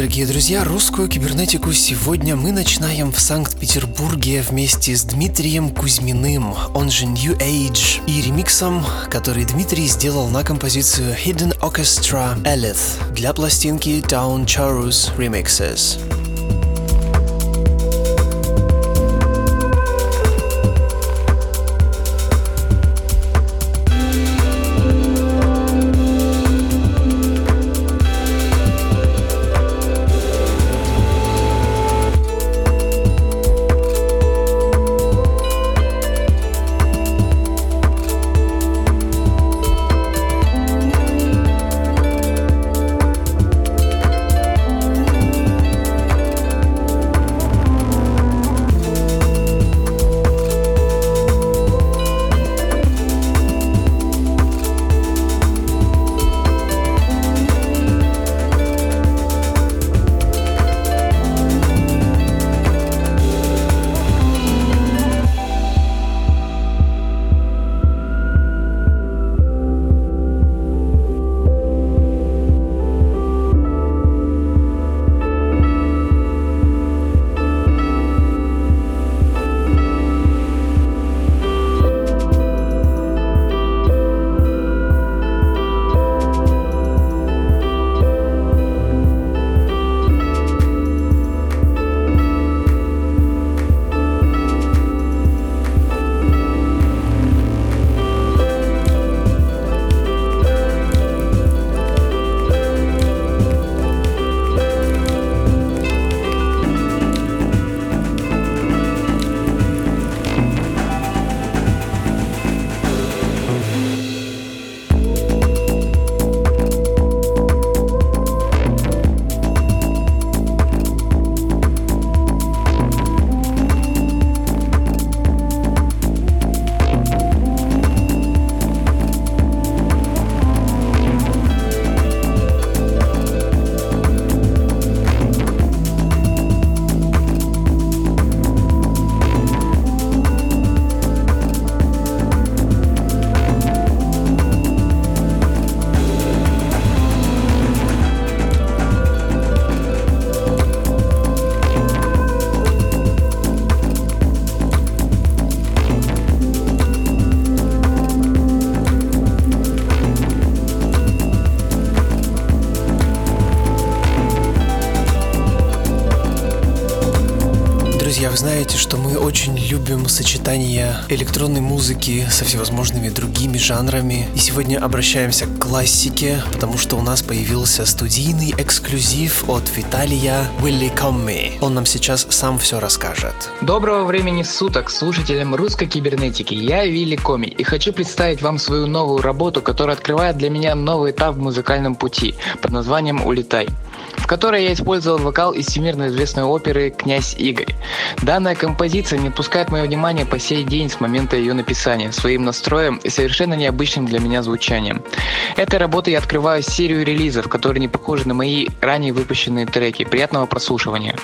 Дорогие друзья. Русскую кибернетику сегодня мы начинаем в Санкт-Петербурге вместе с Дмитрием Кузьминым, он же New Age, и ремиксом, который Дмитрий сделал на композицию Hidden Orchestra Elith для пластинки Down Charus Remixes. Любим сочетание электронной музыки со всевозможными другими жанрами. И сегодня обращаемся к классике, потому что у нас появился студийный эксклюзив от Виталия Willy Комми. Он нам сейчас сам все расскажет. Доброго времени суток слушателям русской кибернетики. Я Вилли Коми и хочу представить вам свою новую работу, которая открывает для меня новый этап в музыкальном пути под названием «Улетай» которой я использовал вокал из всемирно известной оперы «Князь Игорь». Данная композиция не отпускает мое внимание по сей день с момента ее написания, своим настроем и совершенно необычным для меня звучанием. Этой работой я открываю серию релизов, которые не похожи на мои ранее выпущенные треки. Приятного прослушивания!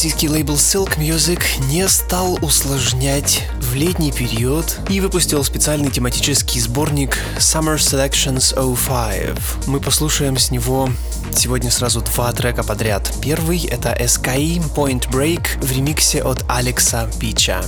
Российский лейбл Silk Music не стал усложнять в летний период и выпустил специальный тематический сборник Summer Selections 05. Мы послушаем с него сегодня сразу два трека подряд. Первый это SKI Point Break в ремиксе от Алекса Бича.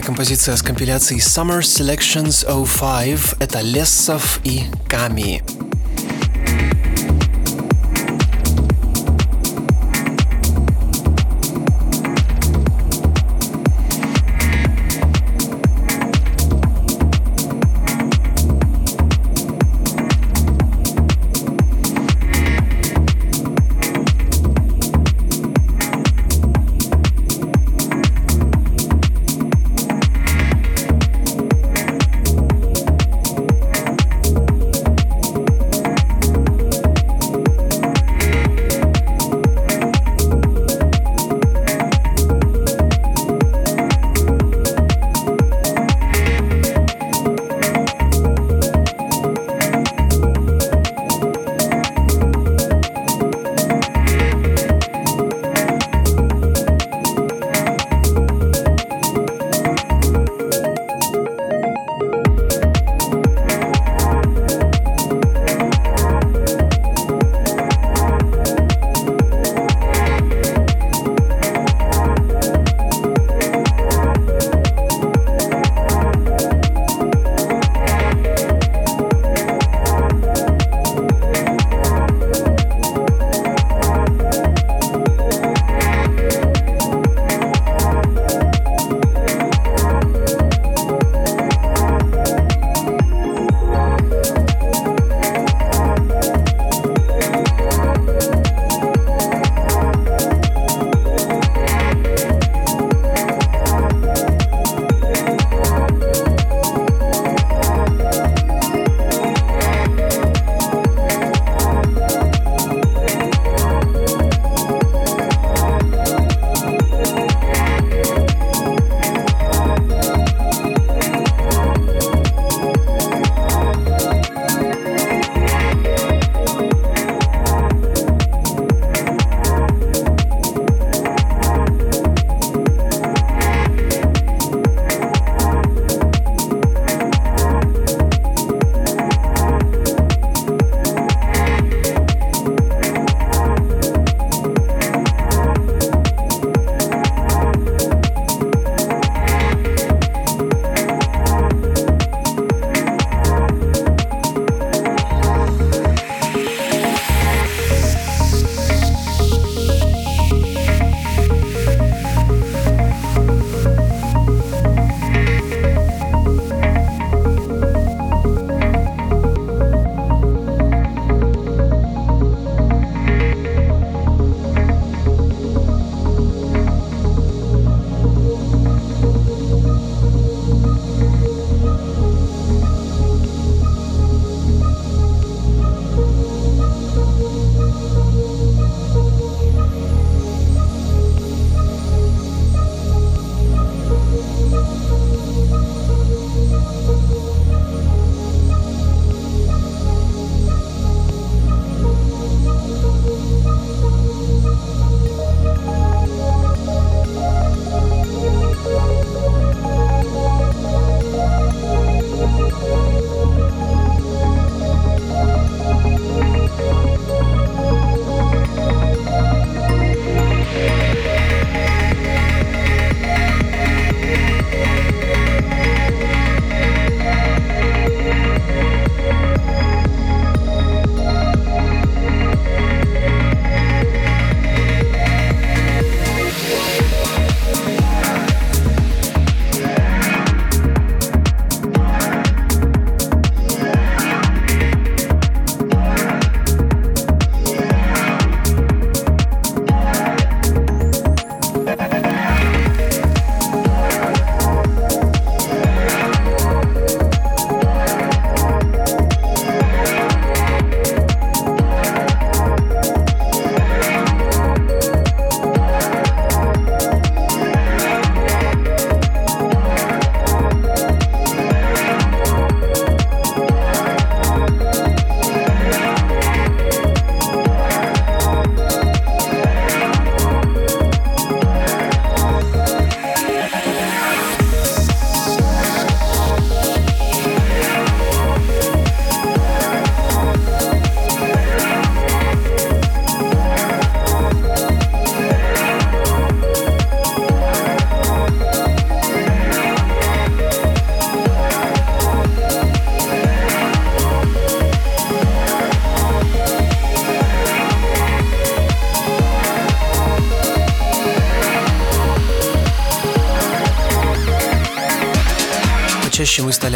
Вторая композиция с компиляции Summer Selections 05. Это Лессов и Ками.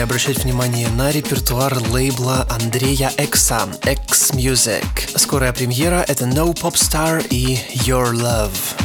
Обращать внимание на репертуар лейбла Андрея Экса, X Music. Скорая премьера — это No Pop Star и Your Love.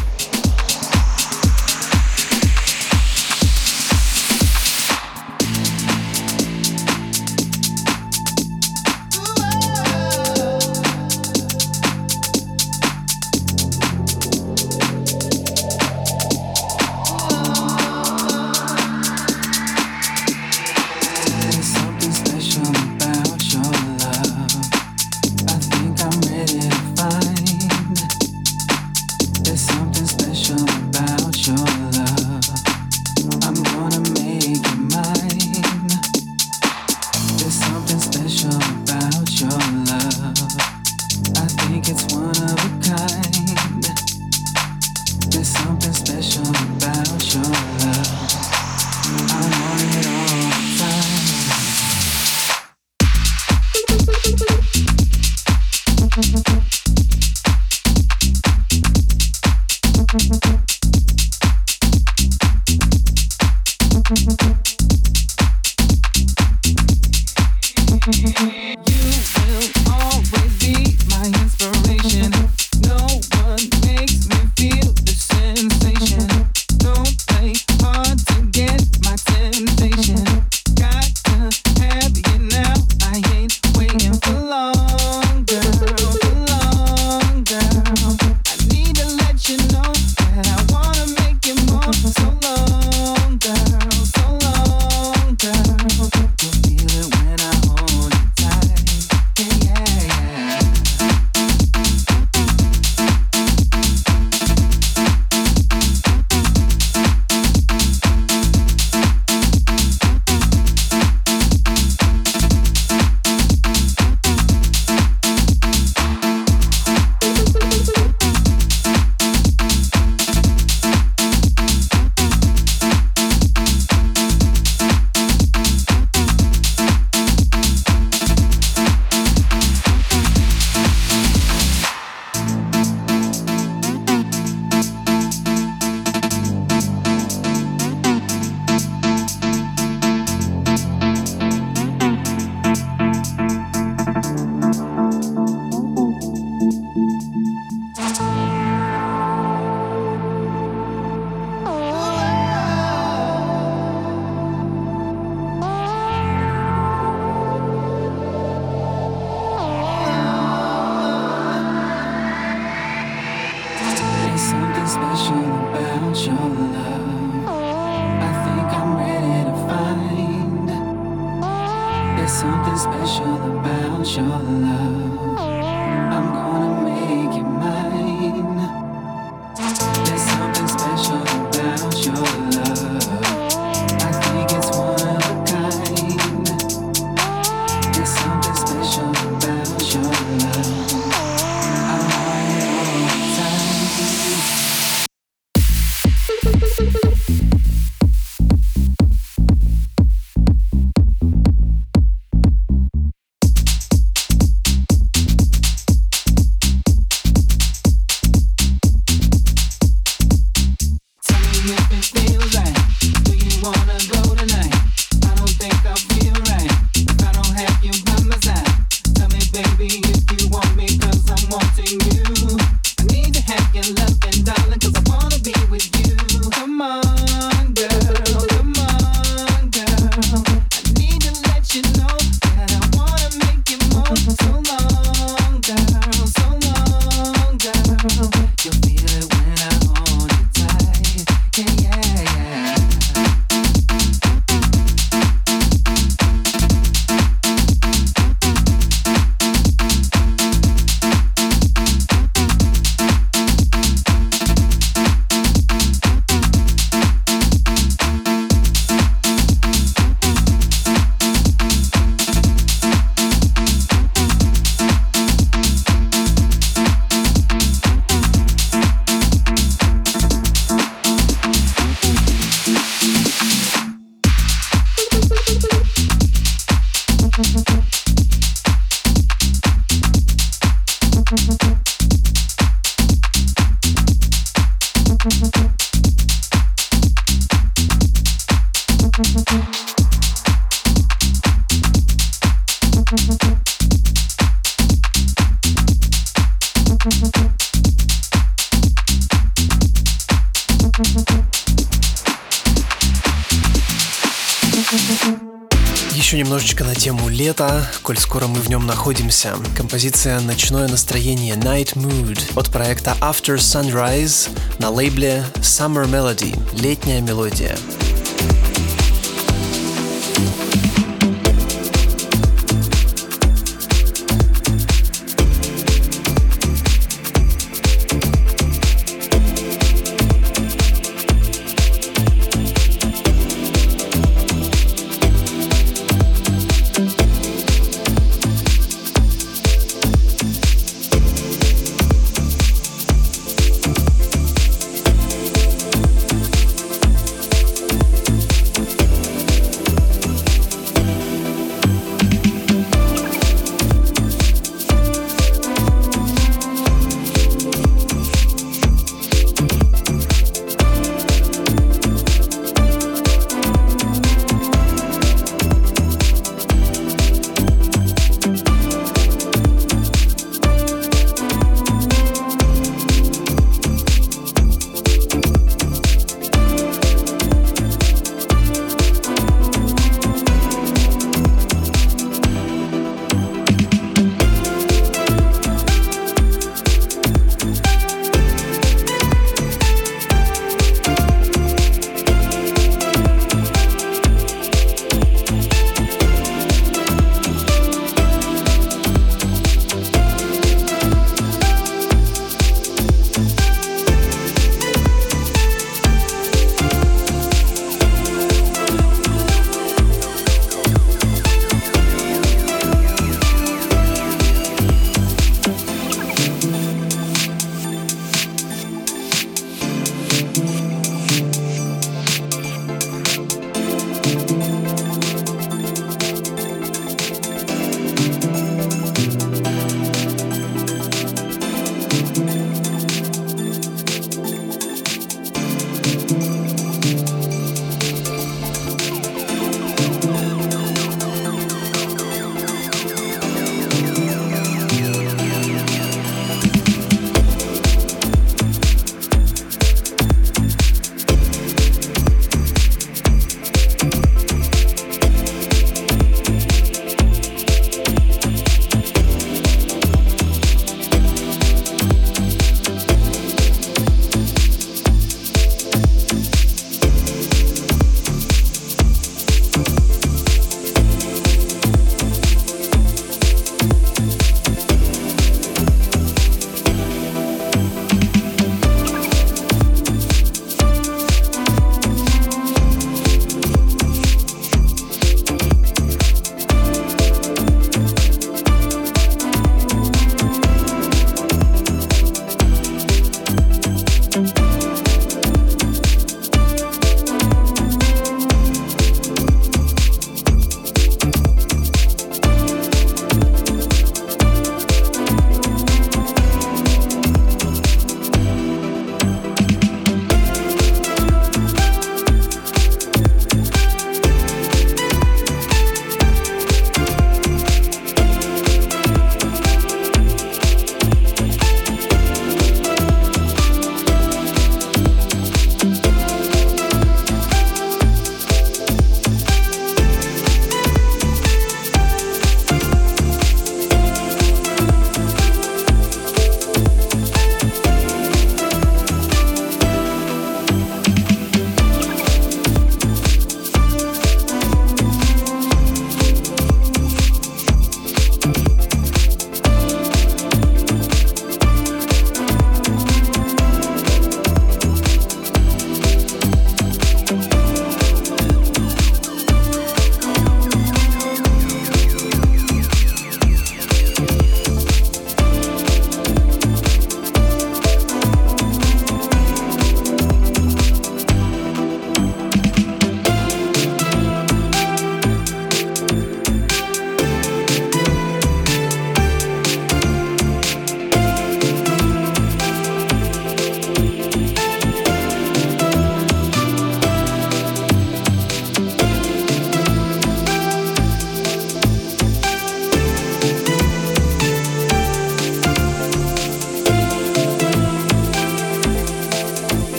Лета, коль скоро мы в нем находимся. Композиция «Ночное настроение» Night Mood от проекта After Sunrise на лейбле Summer Melody – летняя мелодия.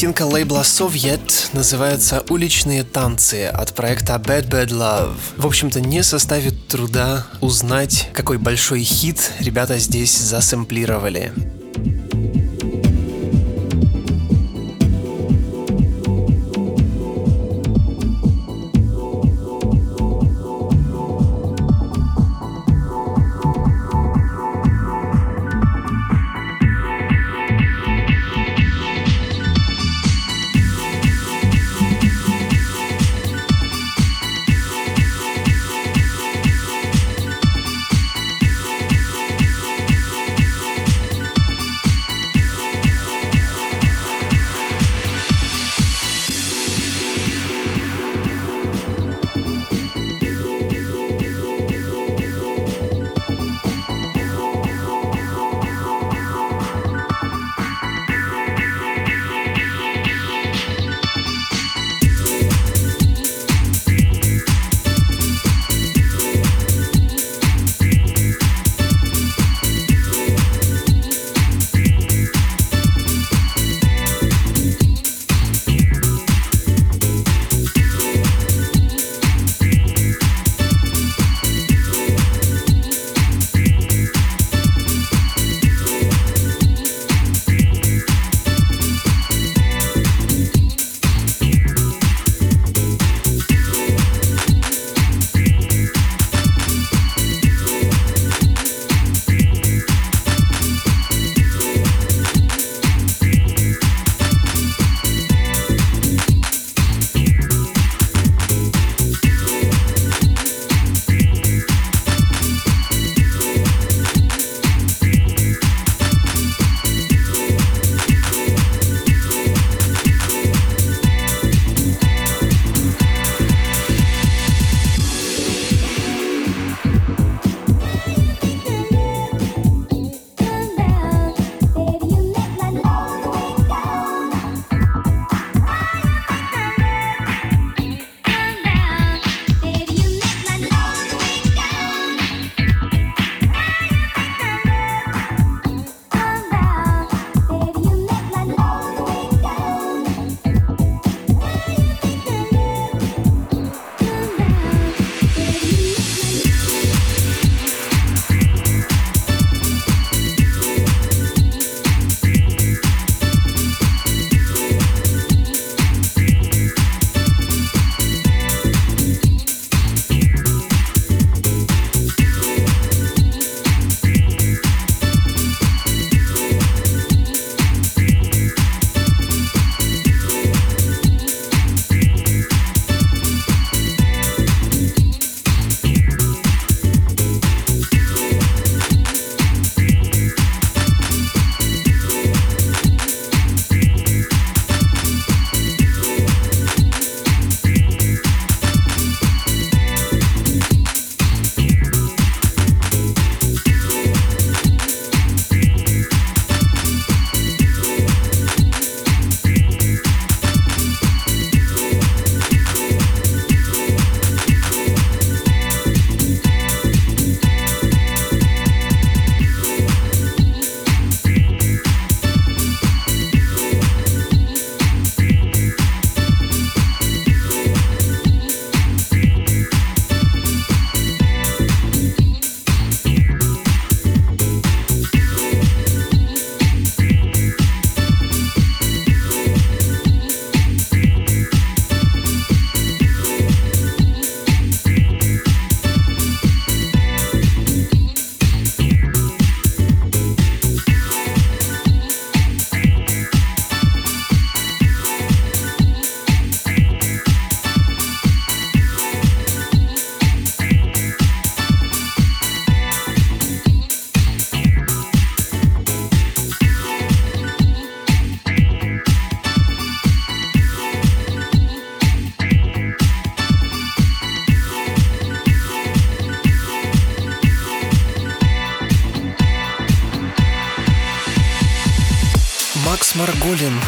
Пластинка лейбла Soviet называется «Уличные танцы» от проекта Bad Bad Love. В общем-то, не составит труда узнать, какой большой хит ребята здесь засэмплировали.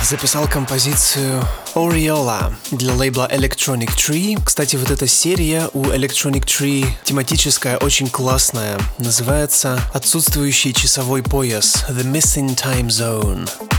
Записал композицию Oriola для лейбла Electronic Tree. Кстати, вот эта серия у Electronic Tree тематическая, очень классная. Называется «Отсутствующий часовой пояс» The Missing Time Zone.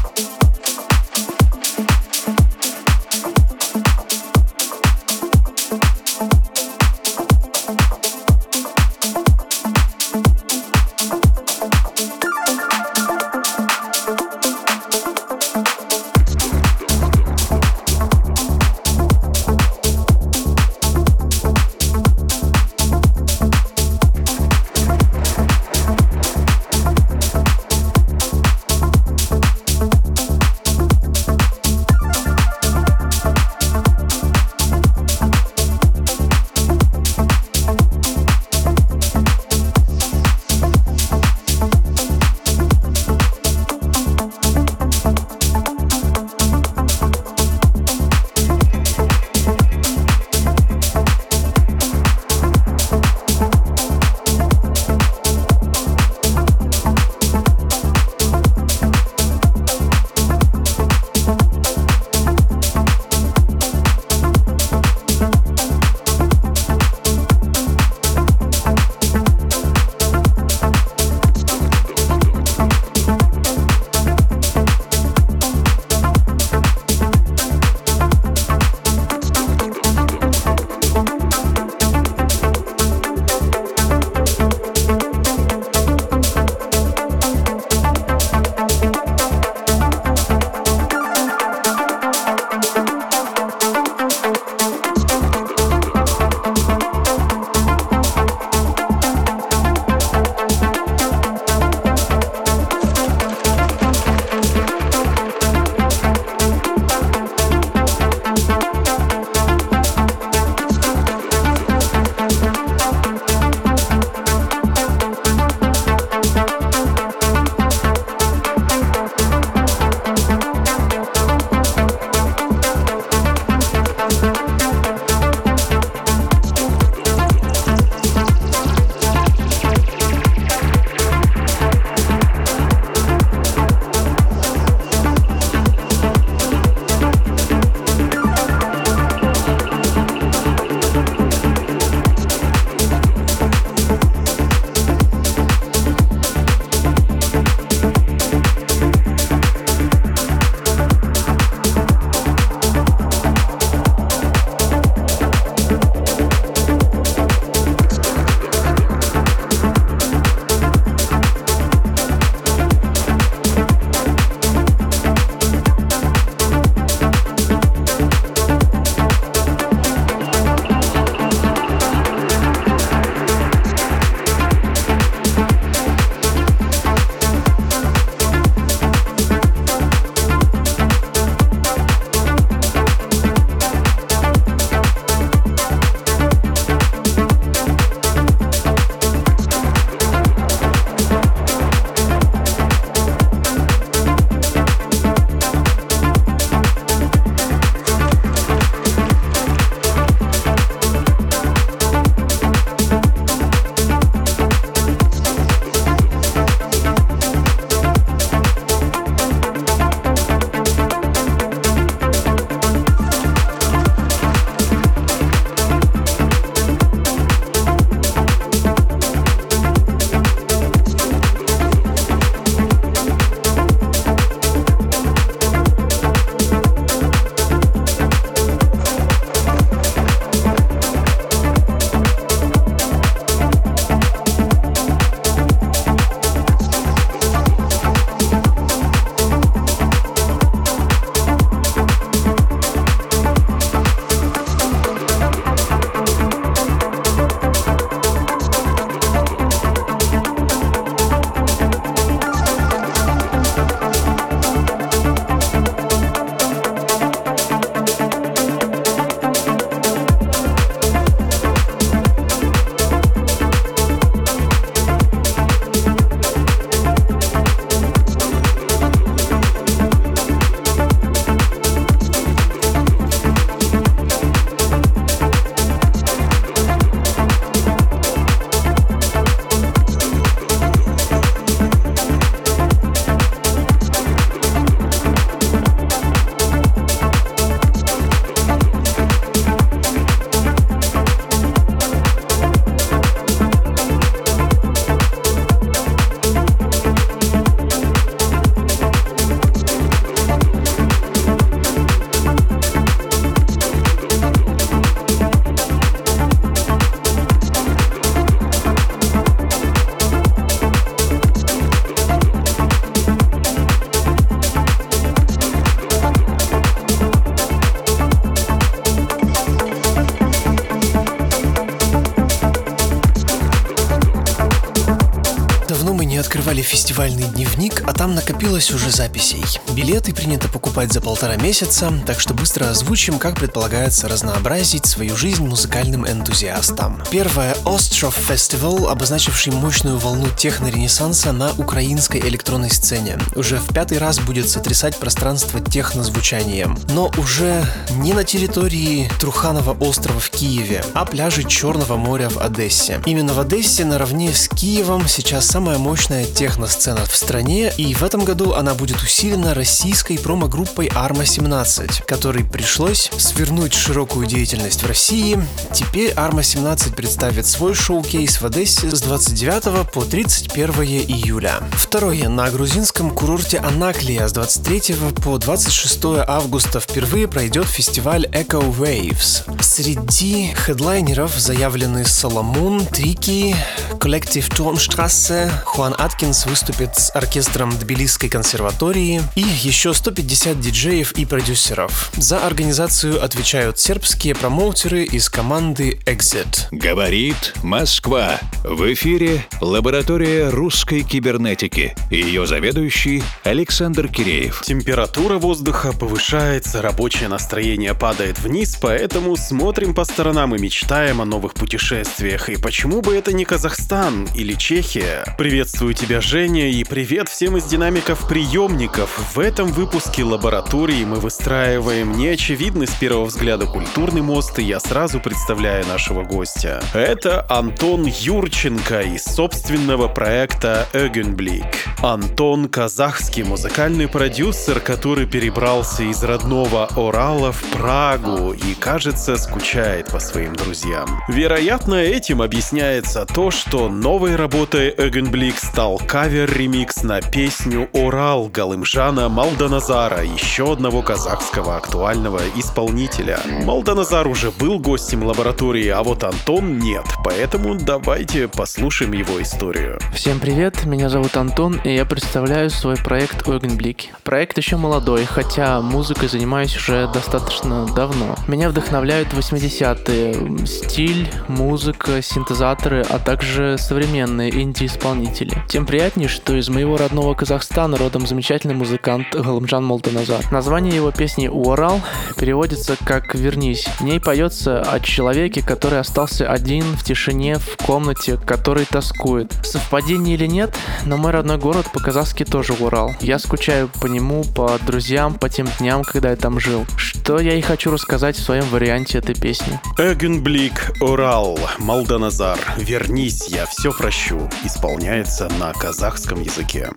А накопилось уже записей. Билеты принято покупать за полтора месяца, так что быстро озвучим, как предполагается разнообразить свою жизнь музыкальным энтузиастам. Первое — Остров Festival, обозначивший мощную волну техно-ренессанса на украинской электронной сцене. Уже в пятый раз будет сотрясать пространство технозвучанием. Но уже не на территории Труханова острова в Киеве, а пляжи Черного моря в Одессе. Именно в Одессе наравне с Киевом сейчас самая мощная техно-сцена в стране, и в этом году она будет усилена российской промо-группой Arma 17, которой пришлось свернуть широкую деятельность в России. Теперь Arma 17 представит свой шоу-кейс в Одессе с 29 по 31 июля. Второе. На грузинском курорте Анаклия с 23 по 26 августа впервые пройдет фестиваль Echo Waves. Среди хедлайнеров заявлены Соломон, Трики, коллектив Тормштрассе, Хуан Аткинс выступит с оркестром Тбилисской консерватории и еще 150 диджеев и продюсеров. За организацию отвечают сербские промоутеры из команды Exit. Говорит Москва. В эфире лаборатория русской кибернетики. Ее заведующий Александр Киреев. Температура воздуха повышается, рабочее настроение падает вниз, поэтому смотрим по сторонам и мечтаем о новых путешествиях. И почему бы это не Казахстан или Чехия? Приветствую тебя, Женя, и привет всем из динамиков приемников. В этом выпуске лаборатории мы выстраиваем неочевидный с первого взгляда культурный мост, и я сразу представляю нашего гостя. Это Антон Юрченко из собственного проекта Эгенблик. Антон – казахский музыкальный продюсер, который перебрался из родного Орала в Прагу и, кажется, скучает по своим друзьям. Вероятно, этим объясняется то, что новой работой Эгенблик стал кавер-ремикс на песню «Орал» Галымжана Малданазара, еще одного казахского актуального исполнителя. Малданазар уже был гостем лаборатории, а вот Антон нет, поэтому давайте послушаем его историю. Всем привет, меня зовут Антон, и я представляю свой проект Ойгенблик. Проект еще молодой, хотя музыкой занимаюсь уже достаточно давно. Меня вдохновляют 80-е, стиль, музыка, синтезаторы, а также современные инди-исполнители. Тем приятнее, что из моего родного Казахстана родом замечательный музыкант Галымжан Молданазар. Название его песни «Уорал» переводится как «Вернись». В ней поется о человеке, который остался один в тишине в комнате, который тоскует. Совпадение или нет, но мой родной город по-казахски тоже Урал. Я скучаю по нему, по друзьям, по тем дням, когда я там жил. Что я и хочу рассказать в своем варианте этой песни. Эгенблик Урал, Малданазар, вернись, я все прощу, исполняется на казахском языке.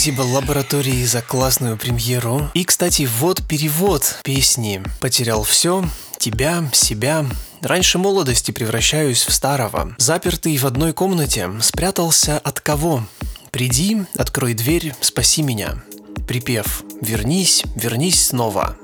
Спасибо лаборатории за классную премьеру. И, кстати, вот перевод песни «Потерял все», «Тебя», «Себя», Раньше молодости превращаюсь в старого. Запертый в одной комнате, спрятался от кого? Приди, открой дверь, спаси меня. Припев «Вернись, вернись снова».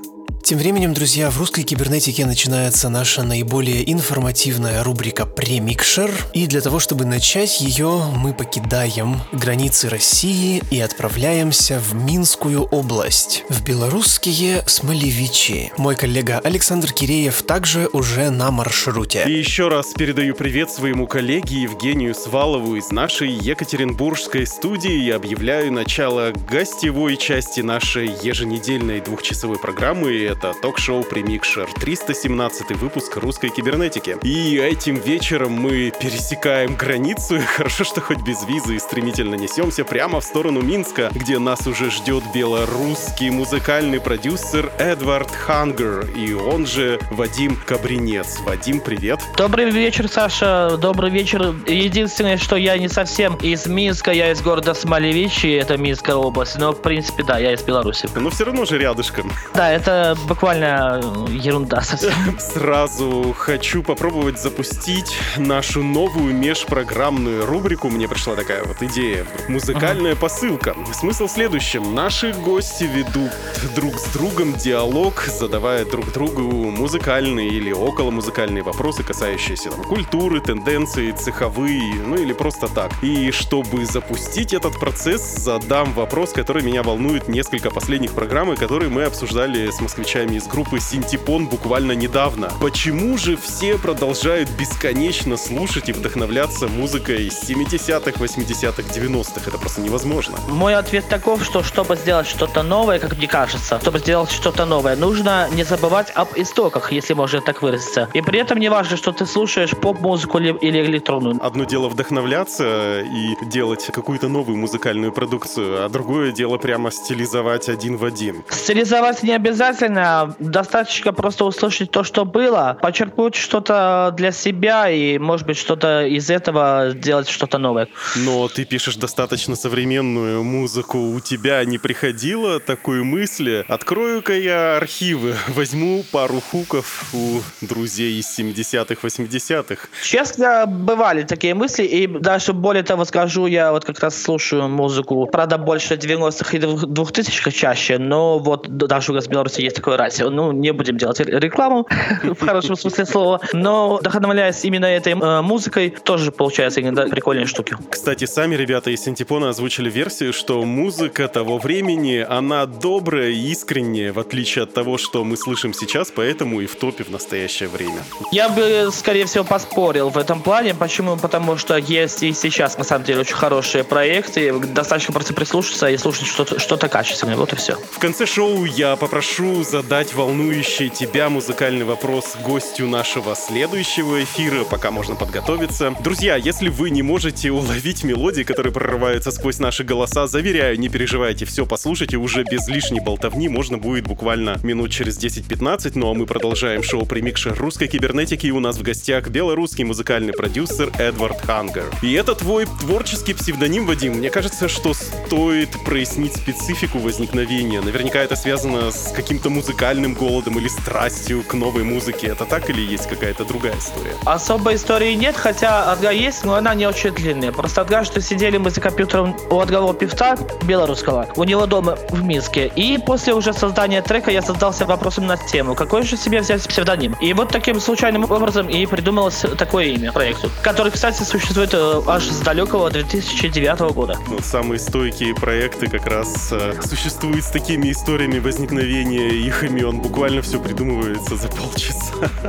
Тем временем, друзья, в русской кибернетике начинается наша наиболее информативная рубрика «Премикшер». И для того, чтобы начать ее, мы покидаем границы России и отправляемся в Минскую область, в белорусские Смолевичи. Мой коллега Александр Киреев также уже на маршруте. И еще раз передаю привет своему коллеге Евгению Свалову из нашей Екатеринбургской студии и объявляю начало гостевой части нашей еженедельной двухчасовой программы это ток-шоу «Премикшер», 317 выпуск русской кибернетики. И этим вечером мы пересекаем границу, хорошо, что хоть без визы, и стремительно несемся прямо в сторону Минска, где нас уже ждет белорусский музыкальный продюсер Эдвард Хангер, и он же Вадим Кабринец. Вадим, привет. Добрый вечер, Саша. Добрый вечер. Единственное, что я не совсем из Минска, я из города Смолевичи, это Минская область, но в принципе, да, я из Беларуси. Но все равно же рядышком. Да, это буквально э, ерунда совсем. Сразу хочу попробовать запустить нашу новую межпрограммную рубрику. Мне пришла такая вот идея. Музыкальная uh-huh. посылка. Смысл в следующем. Наши гости ведут друг с другом диалог, задавая друг другу музыкальные или около музыкальные вопросы, касающиеся там, культуры, тенденции, цеховые, ну или просто так. И чтобы запустить этот процесс, задам вопрос, который меня волнует несколько последних программ, которые мы обсуждали с москвичами москвичами из группы Синтепон буквально недавно. Почему же все продолжают бесконечно слушать и вдохновляться музыкой из 70-х, 80-х, 90-х? Это просто невозможно. Мой ответ таков, что чтобы сделать что-то новое, как мне кажется, чтобы сделать что-то новое, нужно не забывать об истоках, если можно так выразиться. И при этом не важно, что ты слушаешь поп-музыку или электронную. Одно дело вдохновляться и делать какую-то новую музыкальную продукцию, а другое дело прямо стилизовать один в один. Стилизовать не обязательно, достаточно просто услышать то, что было, почерпнуть что-то для себя и, может быть, что-то из этого сделать что-то новое. Но ты пишешь достаточно современную музыку. У тебя не приходило такой мысли? Открою-ка я архивы, возьму пару хуков у друзей из 70-х, 80-х. Честно, бывали такие мысли, и даже более того скажу, я вот как раз слушаю музыку, правда, больше 90-х и 2000-х чаще, но вот даже у нас в Беларуси есть такое радио. Ну, не будем делать рекламу в хорошем смысле слова, но вдохновляясь именно этой э, музыкой, тоже получается иногда прикольные штуки. Кстати, сами ребята из Синтепона озвучили версию, что музыка того времени, она добрая и искренняя, в отличие от того, что мы слышим сейчас, поэтому и в топе в настоящее время. Я бы, скорее всего, поспорил в этом плане. Почему? Потому что есть и сейчас, на самом деле, очень хорошие проекты. Достаточно просто прислушаться и слушать что-то, что-то качественное. Вот и все. В конце шоу я попрошу задать волнующий тебя музыкальный вопрос гостю нашего следующего эфира, пока можно подготовиться. Друзья, если вы не можете уловить мелодии, которые прорываются сквозь наши голоса, заверяю, не переживайте, все послушайте уже без лишней болтовни, можно будет буквально минут через 10-15, ну а мы продолжаем шоу «Премикшер русской кибернетики» и у нас в гостях белорусский музыкальный продюсер Эдвард Хангер. И это твой творческий псевдоним, Вадим. Мне кажется, что стоит прояснить специфику возникновения. Наверняка это связано с каким-то музыкальным музыкальным голодом или страстью к новой музыке. Это так или есть какая-то другая история? Особой истории нет, хотя одна есть, но она не очень длинная. Просто однажды сидели мы за компьютером у одного певца белорусского, у него дома в Минске. И после уже создания трека я задался вопросом на тему, какой же себе взять псевдоним. И вот таким случайным образом и придумалось такое имя проекту, который, кстати, существует э, аж с далекого 2009 года. Ну, самые стойкие проекты как раз э, существуют с такими историями возникновения их их имен. Буквально все придумывается за полчаса.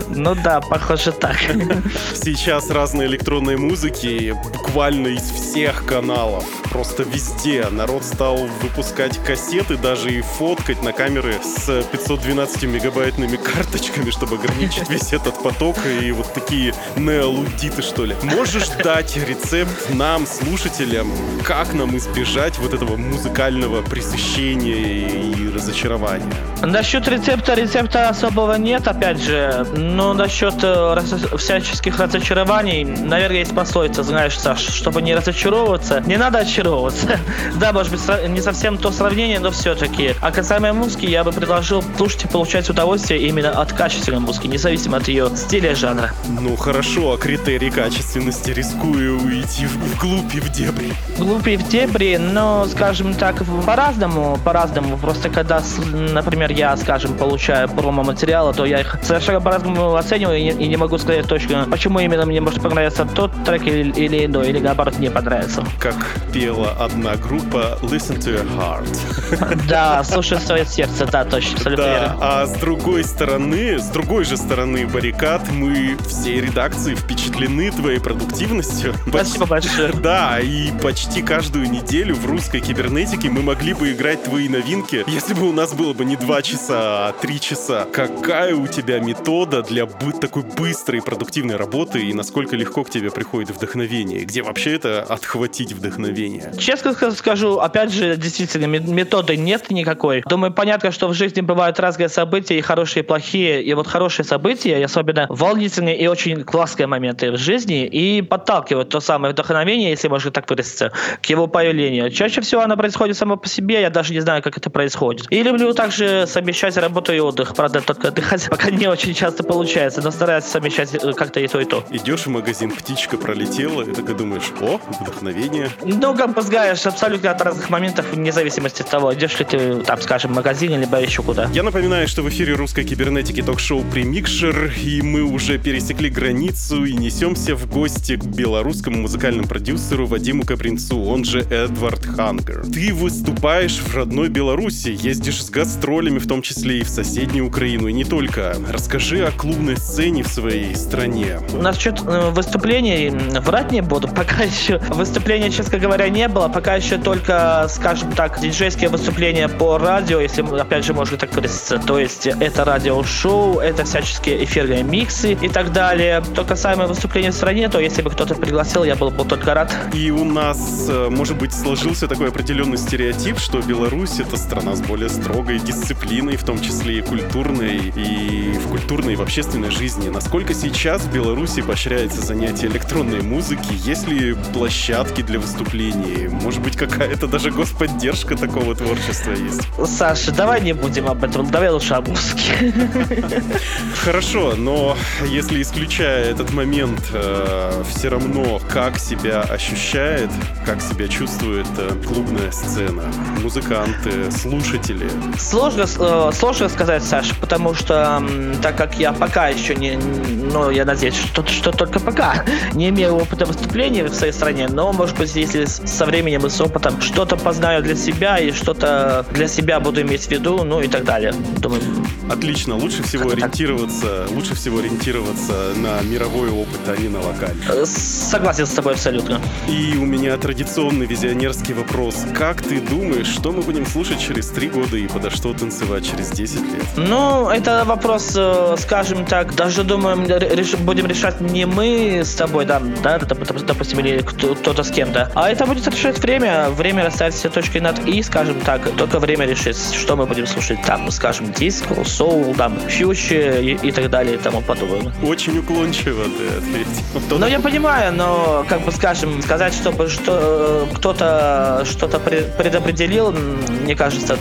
Ну да, похоже так. Сейчас разные электронные музыки буквально из всех каналов. Просто везде. Народ стал выпускать кассеты, даже и фоткать на камеры с 512 мегабайтными карточками, чтобы ограничить весь этот поток. И вот такие неолудиты, что ли. Можешь дать рецепт нам, слушателям, как нам избежать вот этого музыкального пресыщения и разочарования? Насчет насчет рецепта, рецепта особого нет, опять же. Но насчет э, всяческих разочарований, наверное, есть пословица, знаешь, Саш, чтобы не разочаровываться, не надо очаровываться. да, может быть, не совсем то сравнение, но все-таки. А касаемо музыки, я бы предложил слушать и получать удовольствие именно от качественной музыки, независимо от ее стиля и жанра. Ну хорошо, а критерий качественности рискую уйти в- вглубь и в дебри. Глупее в дебри, но, скажем так, по-разному, по-разному. Просто когда, например, я, скажем, получаю промо-материалы, то я их совершенно по-разному оцениваю и не, и не могу сказать точно, почему именно мне может понравиться тот трек или, или иной, или наоборот не понравится. Как пела одна группа Listen to your heart. Да, слушай свое сердце, да, точно, абсолютно Да, верно. а с другой стороны, с другой же стороны баррикад, мы всей редакции впечатлены твоей продуктивностью. Спасибо большое. Да, и почти каждую неделю в русской кибернетике мы могли бы играть твои новинки, если бы у нас было бы не два часа, а три часа. Какая у тебя метода для такой быстрой и продуктивной работы, и насколько легко к тебе приходит вдохновение? Где вообще это отхватить вдохновение? Честно ска- скажу, опять же, действительно, ме- методы нет никакой. Думаю, понятно, что в жизни бывают разные события, и хорошие, и плохие. И вот хорошие события, и особенно волнительные и очень классные моменты в жизни, и подталкивают то самое вдохновение, если можно так выразиться, к его появлению. Чаще всего оно происходит само по себе, я даже не знаю, как это происходит. И люблю также совмещать работу и отдых. Правда, только отдыхать пока не очень часто получается, но стараюсь совмещать э, как-то и то, и то. Идешь в магазин, птичка пролетела, и так и думаешь, о, вдохновение. Бы знаешь, абсолютно от разных моментов, вне зависимости от того, идешь ли ты, там, скажем, в магазин, либо еще куда. Я напоминаю, что в эфире русской кибернетики ток-шоу «Примикшер», и мы уже пересекли границу и несемся в гости к белорусскому музыкальному продюсеру Вадиму Капринцу, он же Эдвард Хангер. Ты выступаешь в родной Беларуси, ездишь с гастролями, в том числе и в соседнюю Украину, и не только. Расскажи о клубной сцене в своей стране. Насчет э, выступлений врать не буду, пока еще выступления, честно говоря, не было, пока еще только, скажем так, диджейские выступления по радио, если, опять же, можно так выразиться, то есть это радиошоу, это всяческие эфирные миксы и так далее. То касаемо выступления в стране, то если бы кто-то пригласил, я был бы только рад. И у нас, э, может быть, сложился такой определенный стереотип, что Беларусь — это страна с более строгой дисциплиной, в том числе и культурной, и в культурной и в общественной жизни. Насколько сейчас в Беларуси поощряется занятие электронной музыки? Есть ли площадки для выступлений? Может быть, какая-то даже господдержка такого творчества есть? Саша, давай не будем об этом, давай лучше о музыке. Хорошо, но если исключая этот момент, все равно как себя ощущает, как себя чувствует э, клубная сцена, музыканты, слушатели. Сложно, э, сложно сказать, Саша, потому что так как я пока еще не, ну, я надеюсь, что, что только пока не имею опыта выступлений в своей стране, но, может быть, если со временем и с опытом что-то познаю для себя и что-то для себя буду иметь в виду, ну и так далее. Думаю, Отлично, лучше всего Как-то так. ориентироваться, лучше всего ориентироваться на мировой опыт, а не на локальный. э, согласен с тобой абсолютно. И у меня традиционный визионерский вопрос. Как ты думаешь, что мы будем слушать через три года и подо что танцевать через 10 лет? Ну, это вопрос, э, скажем так, даже думаем, реш- будем решать не мы с тобой, да, да, доп- доп- допустим, или кто- кто-то с кем-то, а это будет решать время. Время расставить все точки над «и», скажем так, только время решит, что мы будем слушать там, скажем, диско, соул, там, фьючи и, и так далее и тому подобное. Очень уклончиво ты ответил. Ну, я понимаю, но, как бы, скажем, сказать, чтобы что, э, кто-то что-то пред- предопределил, мне кажется,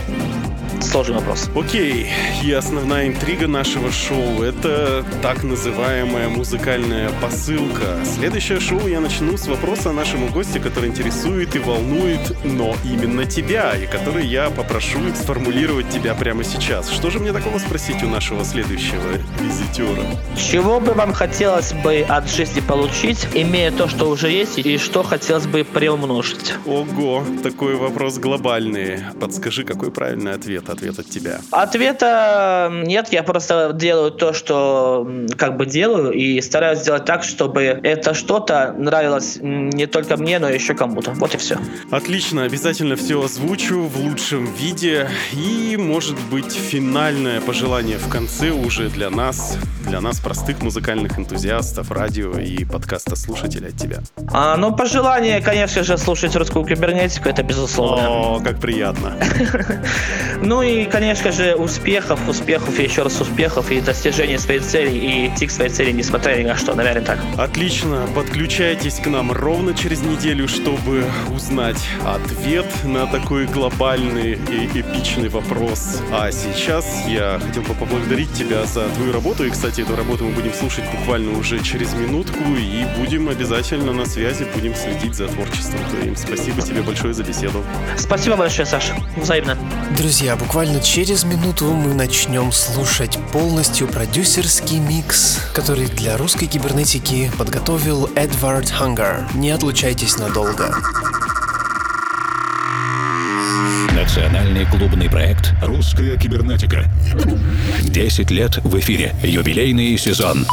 сложный вопрос. Окей, и основная интрига нашего шоу — это так называемая музыкальная посылка. Следующее шоу я начну с вопроса нашему гостю, который интересует и волнует, но именно тебя, и который я попрошу сформулировать тебя прямо сейчас. Что же мне такого спросить у нашего следующего визитера? Чего бы вам хотелось бы от жизни получить, имея то, что уже есть, и что хотелось бы приумножить? Ого, такой вопрос глобальный. Подскажи, какой правильный ответ? Ответ от тебя. Ответа нет, я просто делаю то, что как бы делаю, и стараюсь сделать так, чтобы это что-то нравилось не только мне, но еще кому-то. Вот и все. Отлично, обязательно все озвучу в лучшем виде. И, может быть, финальное пожелание в конце уже для нас, для нас, простых музыкальных энтузиастов, радио и подкаста слушателей от тебя. А, ну, пожелание, конечно же, слушать русскую кибернетику, это безусловно. О, как приятно. Ну Ну и, конечно же, успехов, успехов и еще раз успехов и достижения своей цели и идти к своей цели, несмотря ни на что, наверное, так. Отлично, подключайтесь к нам ровно через неделю, чтобы узнать ответ на такой глобальный и эпичный вопрос. А сейчас я хотел бы поблагодарить тебя за твою работу. И, кстати, эту работу мы будем слушать буквально уже через минутку. И будем обязательно на связи, будем следить за творчеством твоим. Спасибо тебе большое за беседу. Спасибо большое, Саша. Взаимно. Друзья, буквально через минуту мы начнем слушать полностью продюсерский микс, который для русской кибернетики подготовил Эдвард Хангар. Не отлучайтесь надолго. Национальный клубный проект «Русская кибернетика». 10 лет в эфире. Юбилейный сезон.